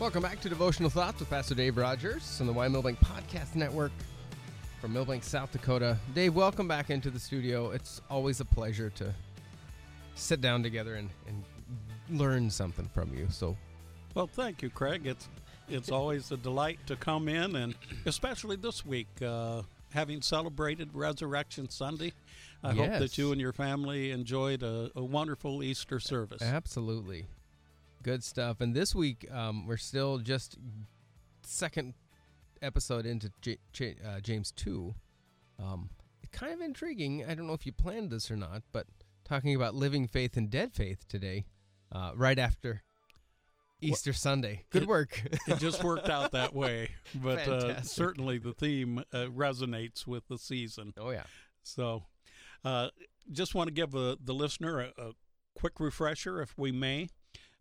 Welcome back to Devotional Thoughts with Pastor Dave Rogers on the Y Milbank Podcast Network from Milbank, South Dakota. Dave, welcome back into the studio. It's always a pleasure to sit down together and, and learn something from you. So, well, thank you, Craig. It's it's always a delight to come in, and especially this week, uh, having celebrated Resurrection Sunday. I yes. hope that you and your family enjoyed a, a wonderful Easter service. Absolutely. Good stuff. And this week, um, we're still just second episode into J- J- uh, James 2. Um, kind of intriguing. I don't know if you planned this or not, but talking about living faith and dead faith today, uh, right after Easter Sunday. Good it, work. it just worked out that way. But uh, certainly the theme uh, resonates with the season. Oh, yeah. So uh, just want to give uh, the listener a, a, quick refresher, if we may.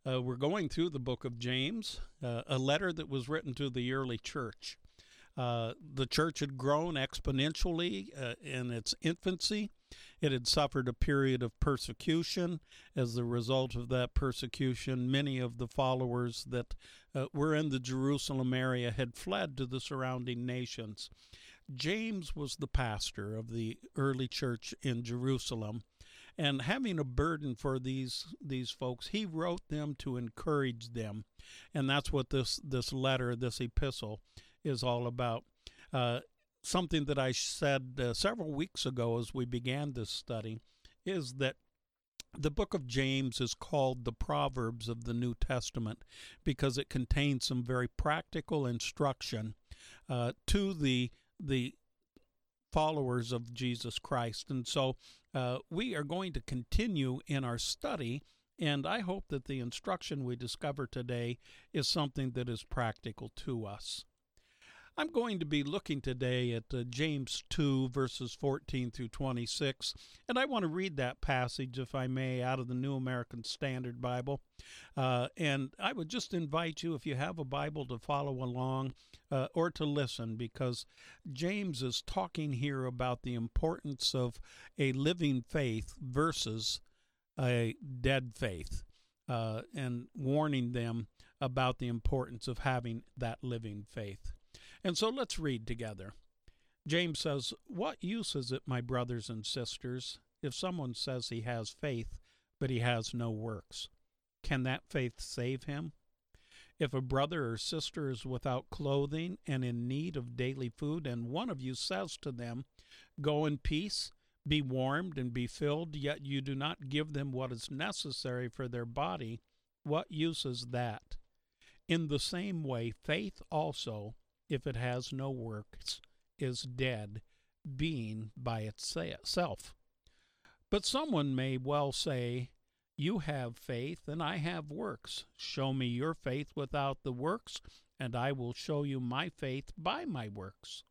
Uh, we're going through the book of James, uh, a letter that was written to the early church. Uh, the church had grown exponentially uh, in its infancy. It had suffered a period of persecution. As a result of that persecution, many of the followers that uh, were in the Jerusalem area had fled to the surrounding nations. James was the pastor of the early church in Jerusalem, and having a burden for these these folks he wrote them to encourage them and that's what this this letter this epistle is all about uh, something that i said uh, several weeks ago as we began this study is that the book of James is called the Proverbs of the New Testament because it contains some very practical instruction uh, to the the followers of Jesus Christ. And so uh, we are going to continue in our study, and I hope that the instruction we discover today is something that is practical to us. I'm going to be looking today at uh, James 2, verses 14 through 26, and I want to read that passage, if I may, out of the New American Standard Bible. Uh, and I would just invite you, if you have a Bible, to follow along uh, or to listen, because James is talking here about the importance of a living faith versus a dead faith, uh, and warning them about the importance of having that living faith. And so let's read together. James says, What use is it, my brothers and sisters, if someone says he has faith, but he has no works? Can that faith save him? If a brother or sister is without clothing and in need of daily food, and one of you says to them, Go in peace, be warmed, and be filled, yet you do not give them what is necessary for their body, what use is that? In the same way, faith also, if it has no works, is dead, being by itself. But someone may well say, You have faith, and I have works. Show me your faith without the works, and I will show you my faith by my works.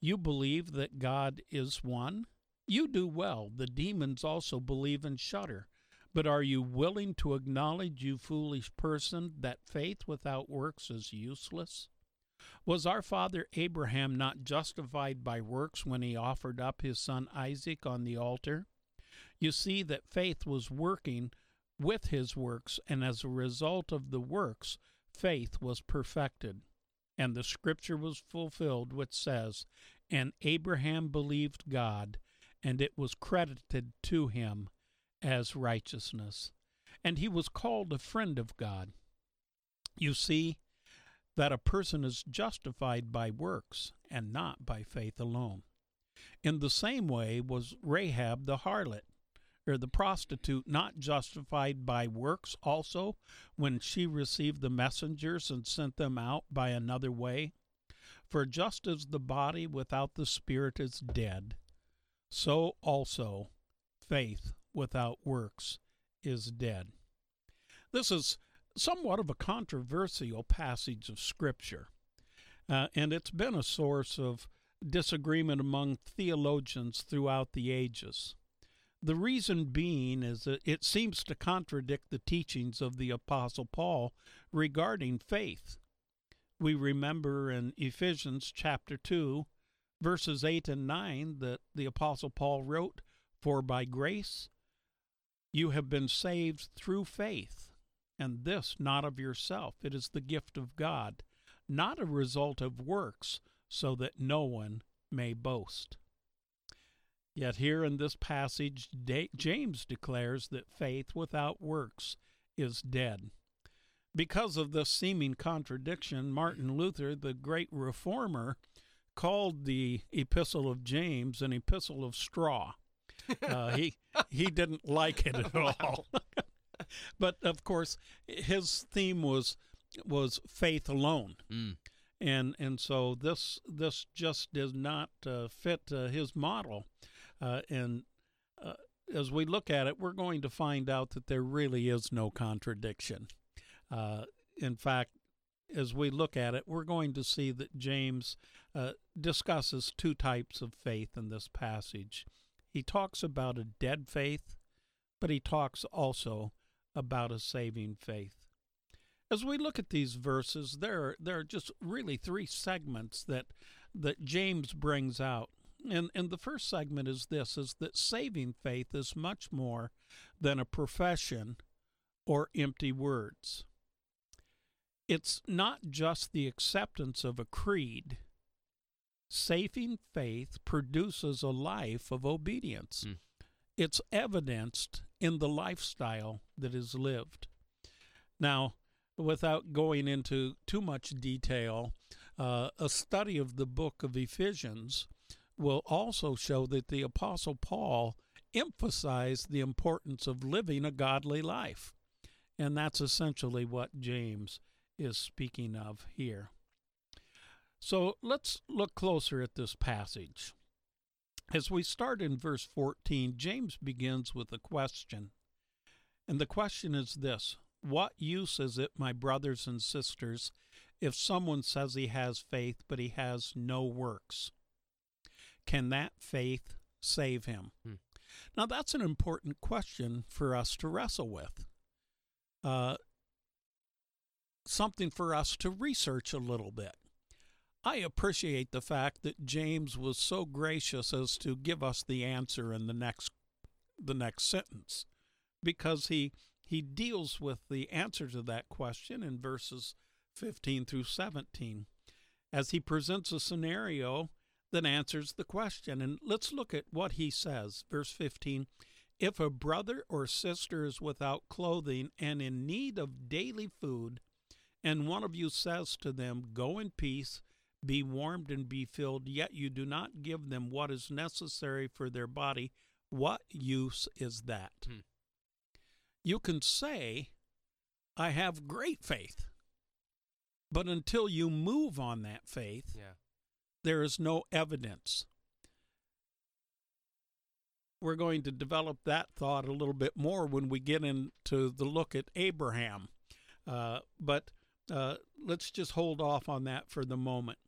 You believe that God is one? You do well. The demons also believe and shudder. But are you willing to acknowledge, you foolish person, that faith without works is useless? Was our father Abraham not justified by works when he offered up his son Isaac on the altar? You see that faith was working with his works, and as a result of the works, faith was perfected. And the scripture was fulfilled, which says, And Abraham believed God, and it was credited to him as righteousness. And he was called a friend of God. You see, that a person is justified by works and not by faith alone. In the same way was Rahab the harlot, or the prostitute, not justified by works also when she received the messengers and sent them out by another way? For just as the body without the spirit is dead, so also faith without works is dead. This is somewhat of a controversial passage of Scripture, uh, and it's been a source of disagreement among theologians throughout the ages. The reason being is that it seems to contradict the teachings of the Apostle Paul regarding faith. We remember in Ephesians chapter 2, verses 8 and 9, that the Apostle Paul wrote, For by grace you have been saved through faith and this not of yourself. It is the gift of God, not a result of works, so that no one may boast. Yet here in this passage, James declares that faith without works is dead. Because of this seeming contradiction, Martin Luther, the great reformer, called the Epistle of James an epistle of straw. Uh, he he didn't like it at all. but of course, his theme was was faith alone. Mm. And and so this this just does not uh, fit uh, his model. Uh, and uh, as we look at it, we're going to find out that there really is no contradiction. Uh, in fact, as we look at it, we're going to see that James uh, discusses two types of faith in this passage. He talks about a dead faith, but he talks also about a saving faith. As we look at these verses, there are, there are just really three segments that that James brings out. And and the first segment is this is that saving faith is much more than a profession or empty words. It's not just the acceptance of a creed. Saving faith produces a life of obedience. Mm. It's evidenced in the lifestyle that is lived. Now, without going into too much detail, uh, a study of the book of Ephesians will also show that the Apostle Paul emphasized the importance of living a godly life. And that's essentially what James is speaking of here. So let's look closer at this passage. As we start in verse 14, James begins with a question. And the question is this What use is it, my brothers and sisters, if someone says he has faith but he has no works? Can that faith save him? Hmm. Now, that's an important question for us to wrestle with. Uh, something for us to research a little bit. I appreciate the fact that James was so gracious as to give us the answer in the next the next sentence because he he deals with the answer to that question in verses 15 through 17 as he presents a scenario that answers the question and let's look at what he says verse 15 if a brother or sister is without clothing and in need of daily food and one of you says to them, Go in peace, be warmed and be filled, yet you do not give them what is necessary for their body, what use is that? Hmm. You can say, I have great faith. But until you move on that faith, yeah. there is no evidence. We're going to develop that thought a little bit more when we get into the look at Abraham. Uh, but uh, let's just hold off on that for the moment.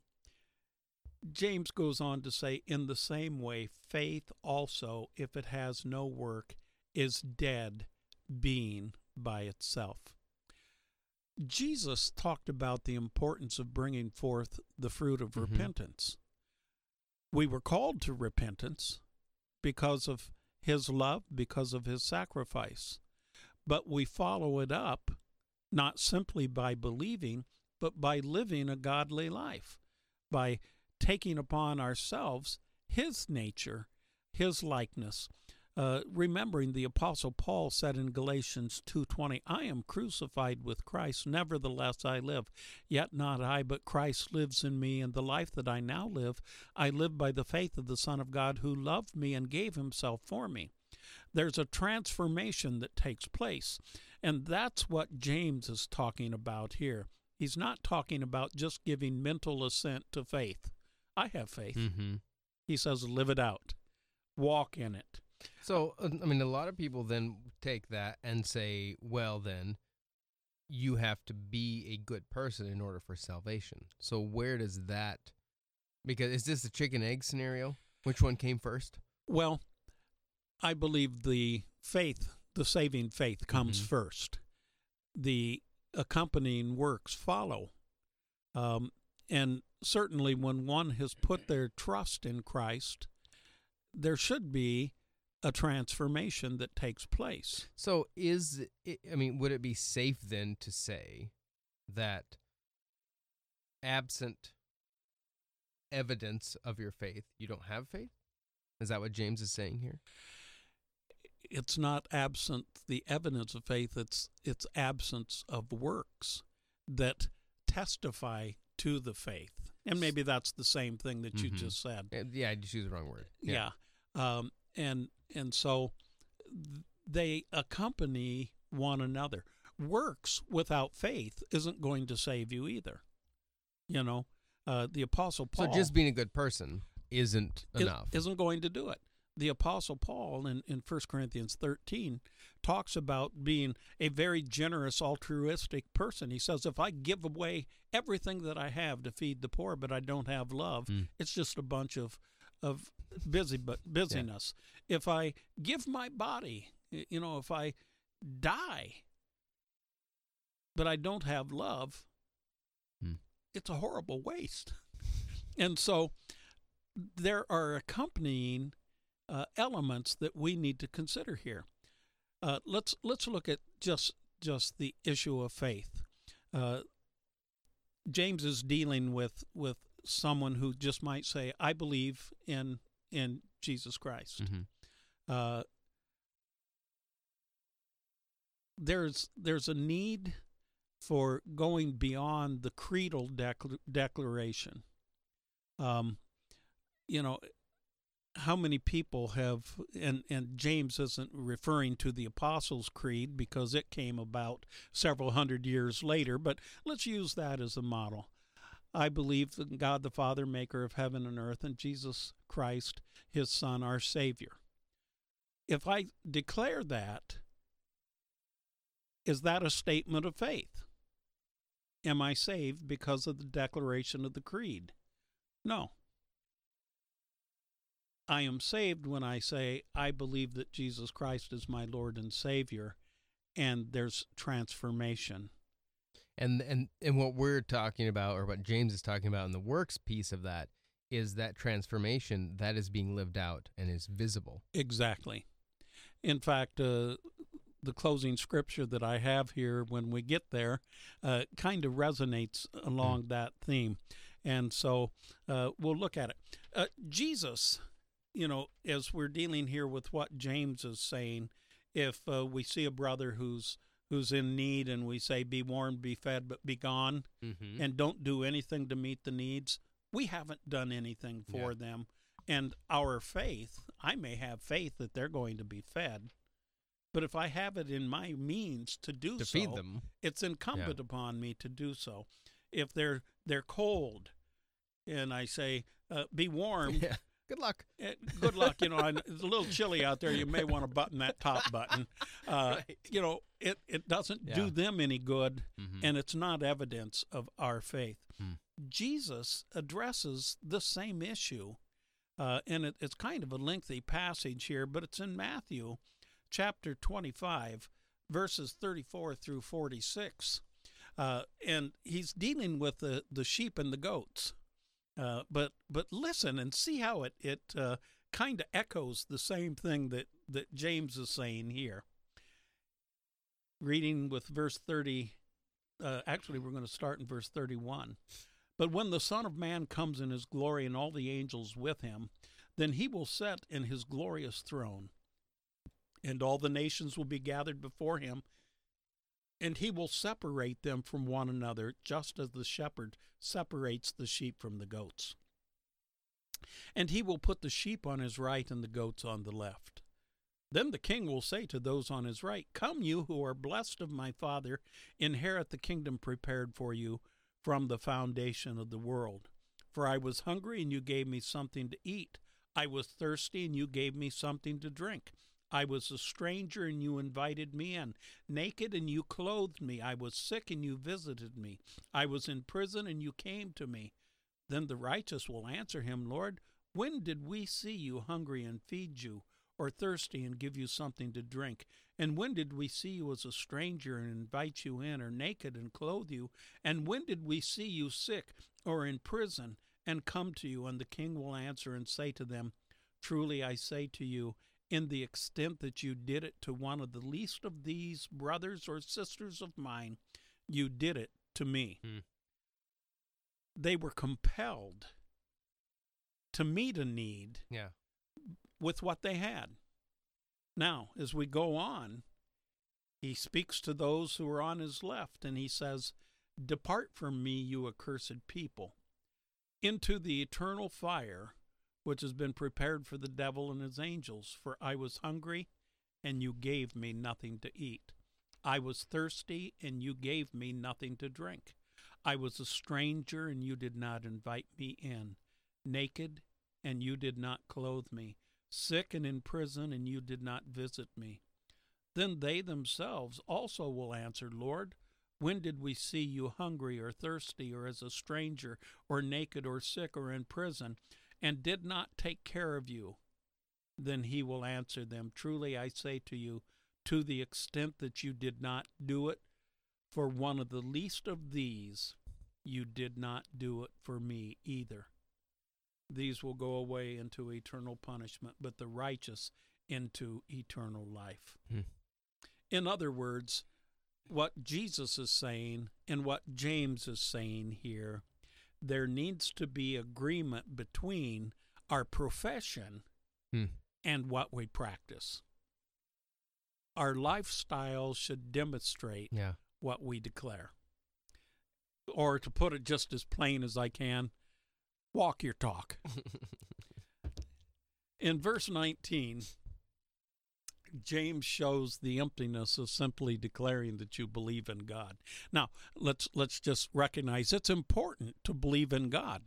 James goes on to say, in the same way, faith also, if it has no work, is dead being by itself. Jesus talked about the importance of bringing forth the fruit of mm-hmm. repentance. We were called to repentance because of his love, because of his sacrifice. But we follow it up not simply by believing, but by living a godly life, by taking upon ourselves His nature, His likeness. Uh, remembering the apostle paul said in galatians 2.20 i am crucified with christ nevertheless i live yet not i but christ lives in me and the life that i now live i live by the faith of the son of god who loved me and gave himself for me there's a transformation that takes place and that's what James is talking about here. He's not talking about just giving mental assent to faith. I have faith. Mm-hmm. He says, live it out, walk in it. So, uh, I mean, a lot of people then take that and say, well, then you have to be a good person in order for salvation. So, where does that, because is this a chicken egg scenario? Which one came first? Well, I believe the faith the saving faith comes mm-hmm. first. The accompanying works follow. Um, and certainly, when one has put their trust in Christ, there should be a transformation that takes place. So is it, I mean, would it be safe then to say that absent evidence of your faith, you don't have faith? Is that what James is saying here? It's not absent the evidence of faith, it's it's absence of works that testify to the faith. And maybe that's the same thing that you Mhm. just said. Uh, Yeah, I just used the wrong word. Yeah. Um, and and so they accompany one another. Works without faith isn't going to save you either. You know, uh, the apostle Paul. So just being a good person isn't enough. isn't going to do it. The apostle Paul in, in 1 Corinthians 13 talks about being a very generous altruistic person. He says if I give away everything that I have to feed the poor but I don't have love, Mm. it's just a bunch of of busy but busyness. If I give my body, you know, if I die but I don't have love, Hmm. it's a horrible waste. and so there are accompanying uh, elements that we need to consider here. Uh, let's let's look at just just the issue of faith. Uh, James is dealing with with someone who just might say, "I believe in in Jesus Christ." Mhm. Uh, there's there's a need for going beyond the creedal decl- declaration. Um, you know, how many people have and and James isn't referring to the Apostles' Creed because it came about several hundred years later, but let's use that as a model. I believe in God the Father, maker of heaven and earth, and Jesus Christ, his Son, our Savior. If I declare that, is that a statement of faith? Am I saved because of the declaration of the creed? No. I am saved when I say, I believe that Jesus Christ is my Lord and Savior, and there's transformation. And and and what we're talking about, or what James is talking about in the works piece of that, is that transformation that is being lived out and is visible. Exactly. In fact, uh, the closing scripture that I have here, when we get there, uh, kind of resonates along that theme. And so uh, we'll look at it. Uh, Jesus, you know, as we're dealing here with what James is saying, if uh, we see a brother who's who's in need and we say, "Be warned, be fed, but be gone," Mm-hmm. and don't do anything to meet the needs, we haven't done anything for Yeah. them. And our faith, I may have faith that they're going to be fed, but if I have it in my means to do to so, feed them. it's incumbent upon me to do so. If they're they're cold, and I say, uh, "Be warm," Yeah. Good luck. eh, good luck. You know, it's a little chilly out there. You may want to button that top button. Uh, Right. You know, it it doesn't Yeah. do them any good Mhm. and it's not evidence of our faith. Hmm. Jesus addresses the same issue, uh, and it, it's kind of a lengthy passage here, but it's in Matthew chapter 25, verses 34 through 46. Uh, and he's dealing with the, the sheep and the goats. Uh, but but listen and see how it it uh, kind of echoes the same thing that, that James is saying here. Reading with verse 30, uh, actually, we're going to start in verse 31. But when the Son of Man comes in his glory and all the angels with him, then he will sit in his glorious throne, and all the nations will be gathered before him, and he will separate them from one another, just as the shepherd separates the sheep from the goats. And he will put the sheep on his right and the goats on the left. Then the king will say to those on his right, Come, you who are blessed of my Father, inherit the kingdom prepared for you from the foundation of the world. For I was hungry, and you gave me something to eat. I was thirsty, and you gave me something to drink. I was a stranger, and you invited me in. Naked, and you clothed me. I was sick, and you visited me. I was in prison, and you came to me. Then the righteous will answer him, Lord, when did we see you hungry and feed you, or thirsty and give you something to drink? And when did we see you as a stranger and invite you in, or naked and clothe you? And when did we see you sick or in prison and come to you? And the king will answer and say to them, Truly I say to you, in the extent that you did it to one of the least of these brothers or sisters of mine, you did it to me. Hmm. They were compelled to meet a need Yeah. with what they had. Now, as we go on, he speaks to those who are on his left and he says, Depart from me, you accursed people, into the eternal fire which has been prepared for the devil and his angels. For I was hungry, and you gave me nothing to eat. I was thirsty, and you gave me nothing to drink. I was a stranger, and you did not invite me in. Naked, and you did not clothe me. Sick and in prison, and you did not visit me. Then they themselves also will answer, Lord, when did we see you hungry or thirsty, or as a stranger, or naked, or sick, or in prison, and did not take care of you? Then he will answer them, Truly I say to you, to the extent that you did not do it for one of the least of these, you did not do it for me either. These will go away into eternal punishment, but the righteous into eternal life. Hmm. In other words, what Jesus is saying and what James is saying here, there needs to be agreement between our profession Hmm. and what we practice. Our lifestyle should demonstrate Yeah. what we declare. Or to put it just as plain as I can, walk your talk. In verse 19, James shows the emptiness of simply declaring that you believe in God. Now, let's let's just recognize it's important to believe in God.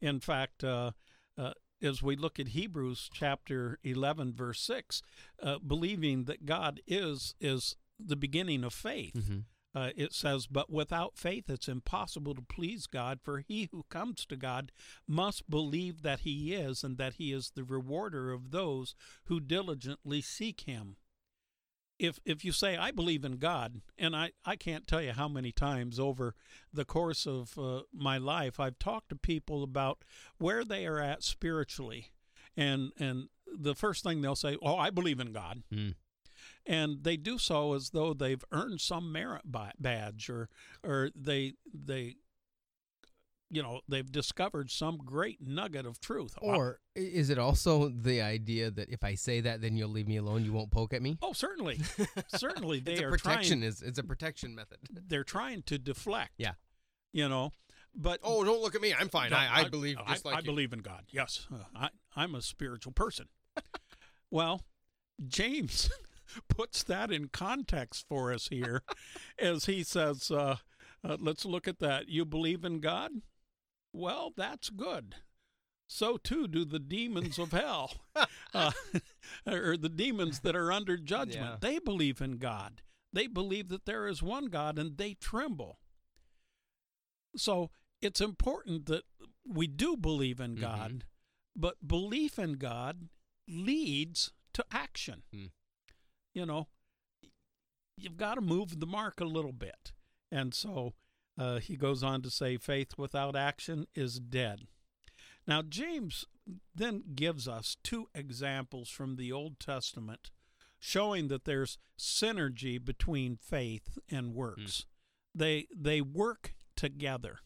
In fact, uh, uh, as we look at Hebrews chapter 11 verse 6, uh, believing that God is is the beginning of faith. Mhm. Uh, it says, But without faith it's impossible to please God, for he who comes to God must believe that he is, and that he is the rewarder of those who diligently seek him. If, if you say, I believe in God, and I, I can't tell you how many times over the course of uh, my life I've talked to people about where they are at spiritually. And, and the first thing they'll say, Oh, I believe in God Hmm. And they do so as though they've earned some merit badge or or they they you know they've discovered some great nugget of truth Or is it also the idea that if I say that, then you'll leave me alone? You won't poke at me? oh certainly certainly they it's a are protection. trying Is it's a protection method. they're trying to deflect Yeah. you know but Oh, don't look at me. I'm fine. I, I believe just I, like I believe in God. Yes, uh, I, I'm a spiritual person. well, James puts that in context for us here, as he says, uh, uh, "Let's look at that. You believe in God? Well, that's good. So too do the demons of hell, uh, or the demons that are under judgment. Yeah. They believe in God. They believe that there is one God, and they tremble." So it's important that we do believe in Mhm. God, but belief in God leads to action. Hmm. You know, you've got to move the mark a little bit. And so uh, he goes on to say, faith without action is dead. Now, James then gives us two examples from the Old Testament showing that there's synergy between faith and works. They they work together.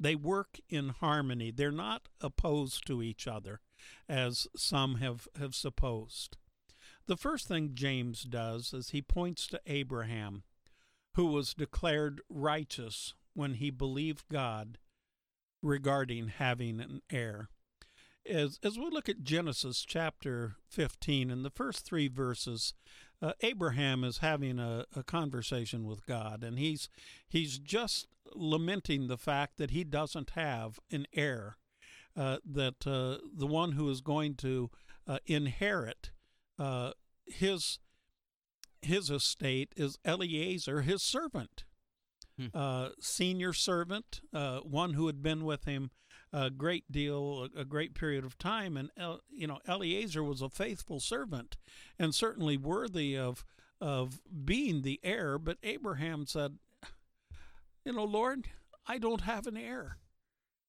They work in harmony. They're not opposed to each other, as some have, have supposed. The first thing James does is he points to Abraham, who was declared righteous when he believed God regarding having an heir. As, as we look at Genesis chapter 15, in the first three verses, uh, Abraham is having a, a conversation with God, and he's he's just lamenting the fact that he doesn't have an heir, uh, that uh, the one who is going to uh, inherit uh, his his estate is Eliezer, his servant, Hmm. uh, senior servant, uh, one who had been with him a great deal, a great period of time, and El, you know Eliezer was a faithful servant, and certainly worthy of of being the heir. But Abraham said, "You know, Lord, I don't have an heir,"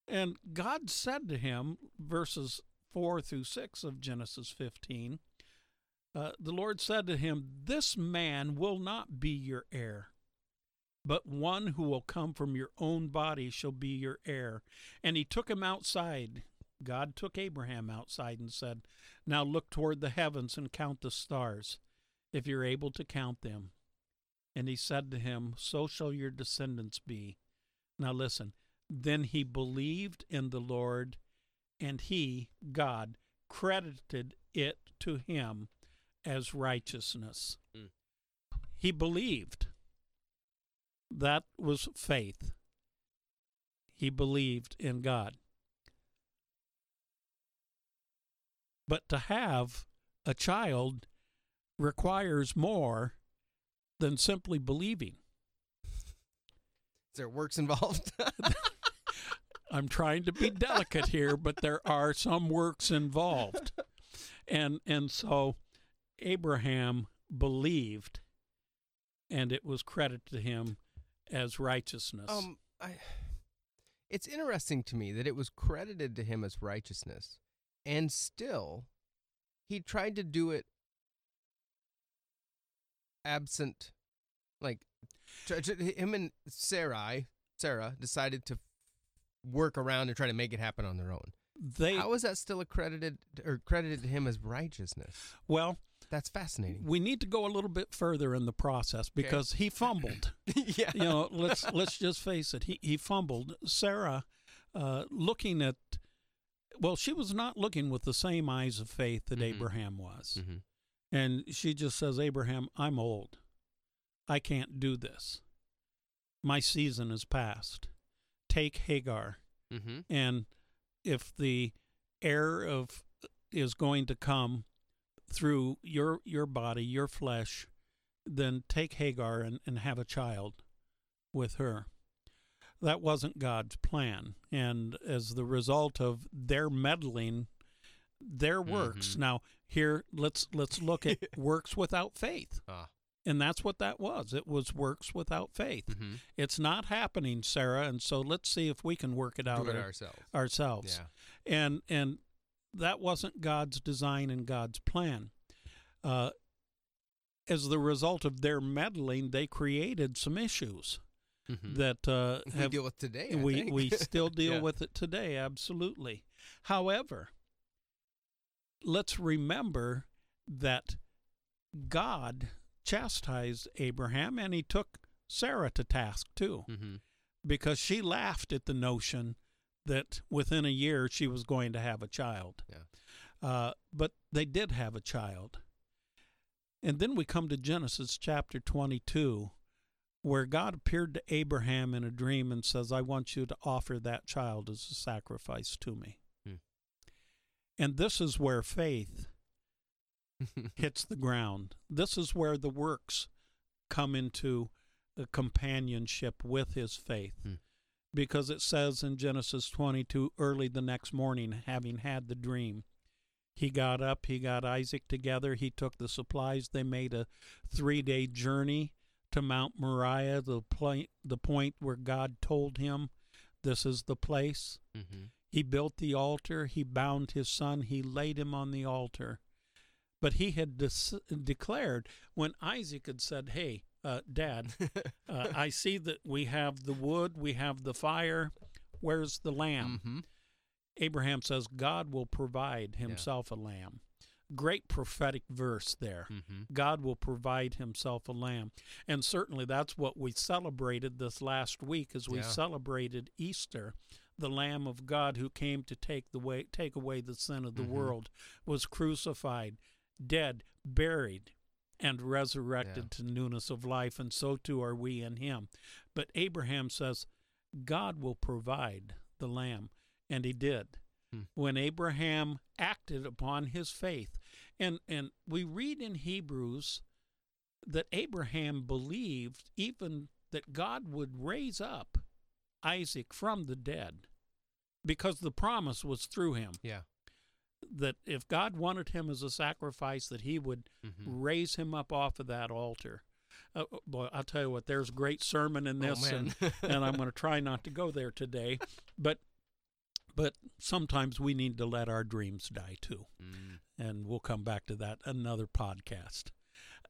and God said to him, verses four through six of Genesis fifteen. Uh, the Lord said to him, This man will not be your heir, but one who will come from your own body shall be your heir. And he took him outside. God took Abraham outside and said, Now look toward the heavens and count the stars, if you're able to count them. And he said to him, So shall your descendants be. Now listen. Then he believed in the Lord, and he, God, credited it to him as righteousness. Mm. He believed. That was faith. He believed in God. But to have a child requires more than simply believing. Is there works involved? I'm trying to be delicate here, but there are some works involved. And and so Abraham believed and it was credited to him as righteousness. um, I. It's interesting to me that it was credited to him as righteousness, and still, he tried to do it absent, like him and Sarai, Sarah decided to work around and try to make it happen on their own. they How is that still accredited or credited to him as righteousness? well, That's fascinating. we need to go a little bit further in the process because he fumbled. yeah. you know, let's let's just face it. He he fumbled. Sarah, uh, looking at, well, she was not looking with the same eyes of faith that Mhm. Abraham was, hmm and she just says, "Abraham, I'm old. I can't do this. My season is past. Take Hagar, hmm and if the heir of is going to come through your your body, your flesh, then take Hagar and, and have a child with her. That wasn't God's plan. And as the result of their meddling, their works. Mhm. Now here let's let's look at works without faith. Ah. And that's what that was. It was works without faith. hmm It's not happening, Sarah, and so let's see if we can work it out Do it our- ourselves. ourselves Yeah. and and that wasn't God's design and God's plan. Uh, as the result of their meddling, they created some issues Mhm. that uh, we deal with today. I we think. we still deal Yeah. with it today. Absolutely. However, let's remember that God chastised Abraham, and He took Sarah to task too hmm because she laughed at the notion that within a year she was going to have a child. Yeah. Uh, but they did have a child. And then we come to Genesis chapter 22, where God appeared to Abraham in a dream and says, I want you to offer that child as a sacrifice to me. Hmm. And this is where faith hits the ground. This is where the works come into companionship with his faith. Hmm. Because it says in Genesis 22, early the next morning, having had the dream, he got up, he got Isaac together, he took the supplies, they made a three day journey to Mount Moriah, the, point, the point where God told him, This is the place. hmm He built the altar. He bound his son. He laid him on the altar. But he had declared when Isaac had said, Hey, uh, Dad, uh, I see that we have the wood, we have the fire. Where's the lamb? hmm Abraham says, God will provide himself a lamb. Great prophetic verse there. hmm God will provide himself a lamb. And certainly that's what we celebrated this last week as we Yeah. celebrated Easter. The Lamb of God who came to take the way take away the sin of the Mhm. world was crucified, dead, buried, and resurrected Yeah. to newness of life, and so too are we in him. But Abraham says, God will provide the lamb, and he did. Hmm. When Abraham acted upon his faith, and and we read in Hebrews that Abraham believed even that God would raise up Isaac from the dead because the promise was through him Yeah. That if God wanted him as a sacrifice that he would hmm raise him up off of that altar. Uh, boy, I'll tell you what, there's a great sermon in this oh, and and I'm going to try not to go there today, but but sometimes we need to let our dreams die too. Mm. and we'll come back to that another podcast.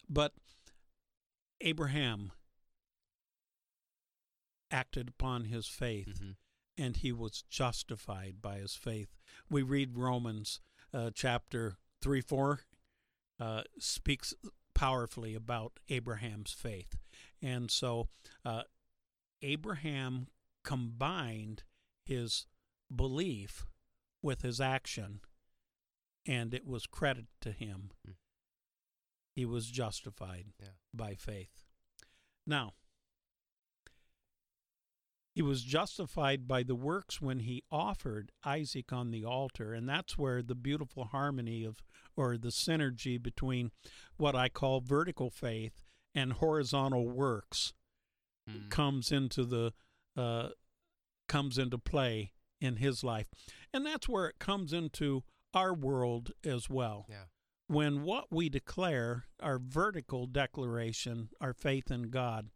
But Abraham acted upon his faith Mhm. and he was justified by his faith. We read Romans uh, chapter 3 4 uh, speaks powerfully about Abraham's faith. And so uh, Abraham combined his belief with his action, and it was credit to him. Hmm. He was justified Yeah. by faith. Now, he was justified by the works when he offered Isaac on the altar, and that's where the beautiful harmony of or the synergy between what I call vertical faith and horizontal works Mm. comes into the uh, comes into play in his life, and that's where it comes into our world as well. Yeah. When what we declare, our vertical declaration, our faith in God,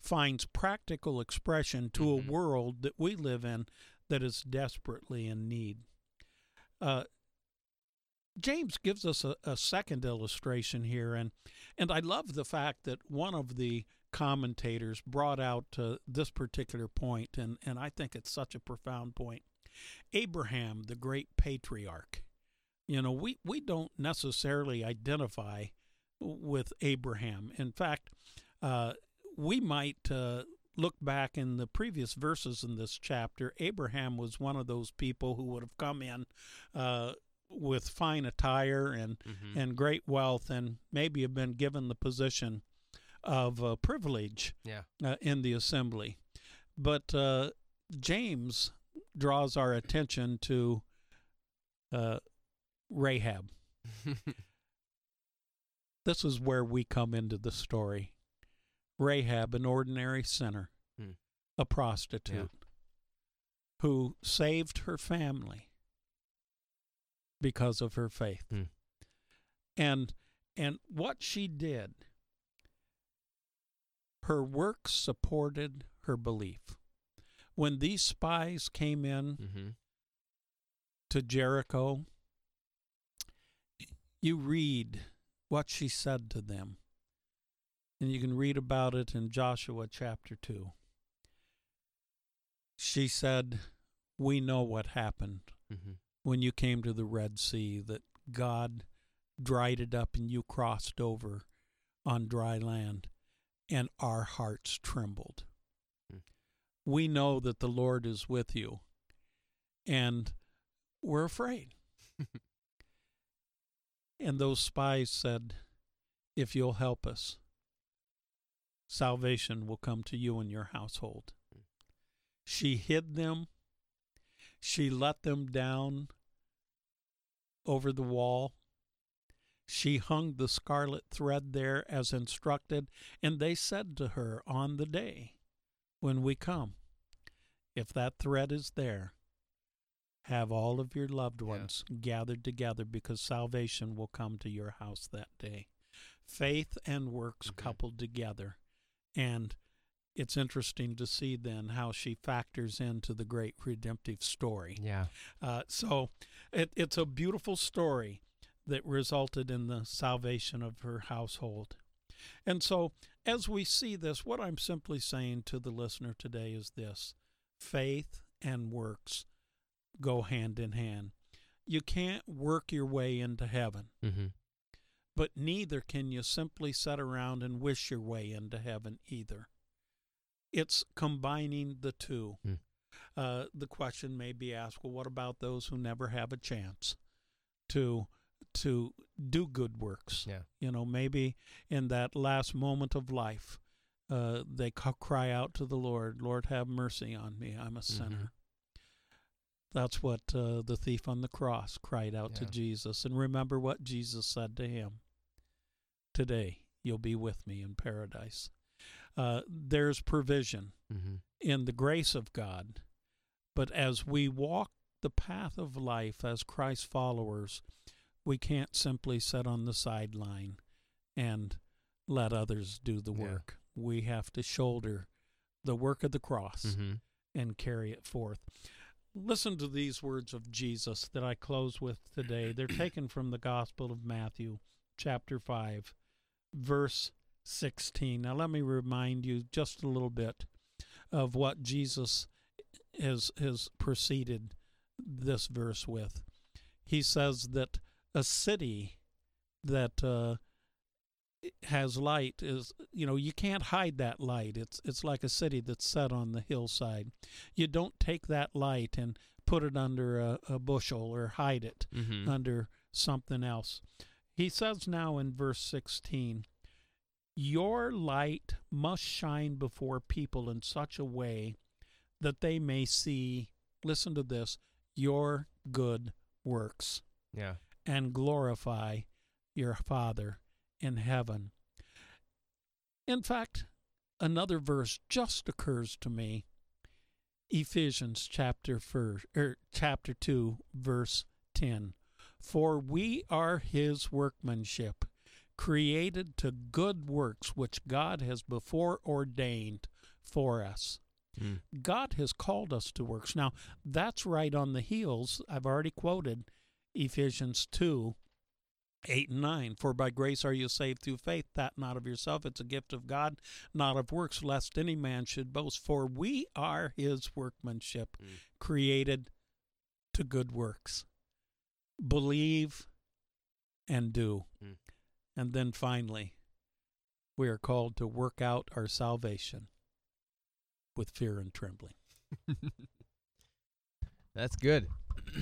finds practical expression to Mhm. a world that we live in that is desperately in need. Uh, James gives us a, a second illustration here, and and I love the fact that one of the commentators brought out uh, this particular point, and and I think it's such a profound point. Abraham, the great patriarch. You know, we we don't necessarily identify with Abraham. In fact, uh, we might uh, look back in the previous verses in this chapter. Abraham was one of those people who would have come in uh, with fine attire and Mhm. and great wealth, and maybe have been given the position of uh, privilege Yeah. uh, in the assembly. But uh, James draws our attention to uh, Rahab. This is where we come into the story. Rahab, an ordinary sinner, Hmm. a prostitute, who saved her family because of her faith. Hmm. And and what she did, her works supported her belief. When these spies came in Mhm. to Jericho, you read what she said to them. And you can read about it in Joshua chapter 2. She said, We know what happened Mhm. when you came to the Red Sea, that God dried it up and you crossed over on dry land, and our hearts trembled. Hmm. We know that the Lord is with you, and we're afraid. and those spies said, If you'll help us, salvation will come to you and your household. She hid them. She let them down over the wall. She hung the scarlet thread there as instructed, and they said to her on the day when we come, If that thread is there, have all of your loved Yeah. ones gathered together because salvation will come to your house that day. Faith and works Mhm. coupled together. And it's interesting to see then how she factors into the great redemptive story. Yeah. Uh, so it, it's a beautiful story that resulted in the salvation of her household. And so, as we see this, what I'm simply saying to the listener today is this faith and works go hand in hand. You can't work your way into heaven, Mhm. But neither can you simply sit around and wish your way into heaven either. It's combining the two. Hmm. Uh, the question may be asked well, what about those who never have a chance to to do good works? Yeah. You know, maybe in that last moment of life, uh, they cry out to the Lord, Lord, have mercy on me. I'm a sinner. That's what uh, the thief on the cross cried out to Jesus. And remember what Jesus said to him Today you'll be with me in paradise. Uh, there's provision Mhm. in the grace of God. But as we walk the path of life as Christ followers, we can't simply sit on the sideline and let others do the Yeah. work. We have to shoulder the work of the cross Mhm. and carry it forth. Listen to these words of Jesus that I close with today. They're taken from the Gospel of Matthew, chapter 5, verse 16. Now, let me remind you just a little bit of what Jesus has, has preceded this verse with. He says that a city that uh, has light is you know you can't hide that light it's it's like a city that's set on the hillside you don't take that light and put it under a, a bushel or hide it Mm-hmm. under something else he says now in verse 16 your light must shine before people in such a way that they may see listen to this your good works yeah. and glorify your Father in heaven. In fact, another verse just occurs to me. Ephesians chapter first, er, chapter 2 verse 10. For we are his workmanship, created to good works which God has before ordained for us. Mm. God has called us to works. Now, that's right on the heels. I've already quoted Ephesians 2 8 and 9. For by grace are you saved through faith, that not of yourself. It's a gift of God, not of works, lest any man should boast. For we are his workmanship, Mm. created to good works. Believe and do. Mm. And then finally, we are called to work out our salvation with fear and trembling. That's good.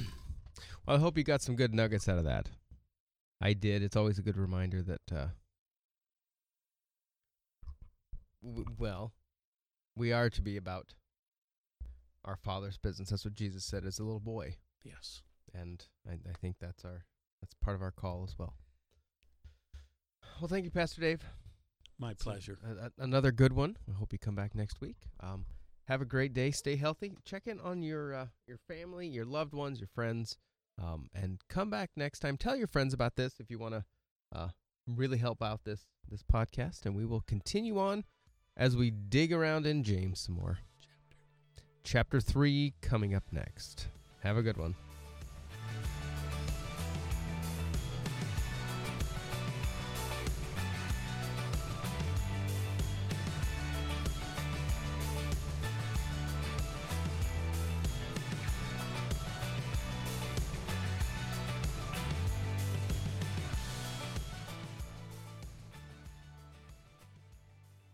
well, I hope you got some good nuggets out of that. I did. It's always a good reminder that, uh, w- well, we are to be about our Father's business. That's what Jesus said as a little boy, Yes. And I, I think that's our that's part of our call as well. Well, thank you, Pastor Dave. My It's pleasure. a- a- another good one. I hope you come back next week. Um, have a great day. Stay healthy. Check in on your uh, your family, your loved ones, your friends, um, and come back next time. Tell your friends about this if you want to uh, really help out this this podcast, and we will continue on as we dig around in James some more. Chapter three coming up next. Have a good one.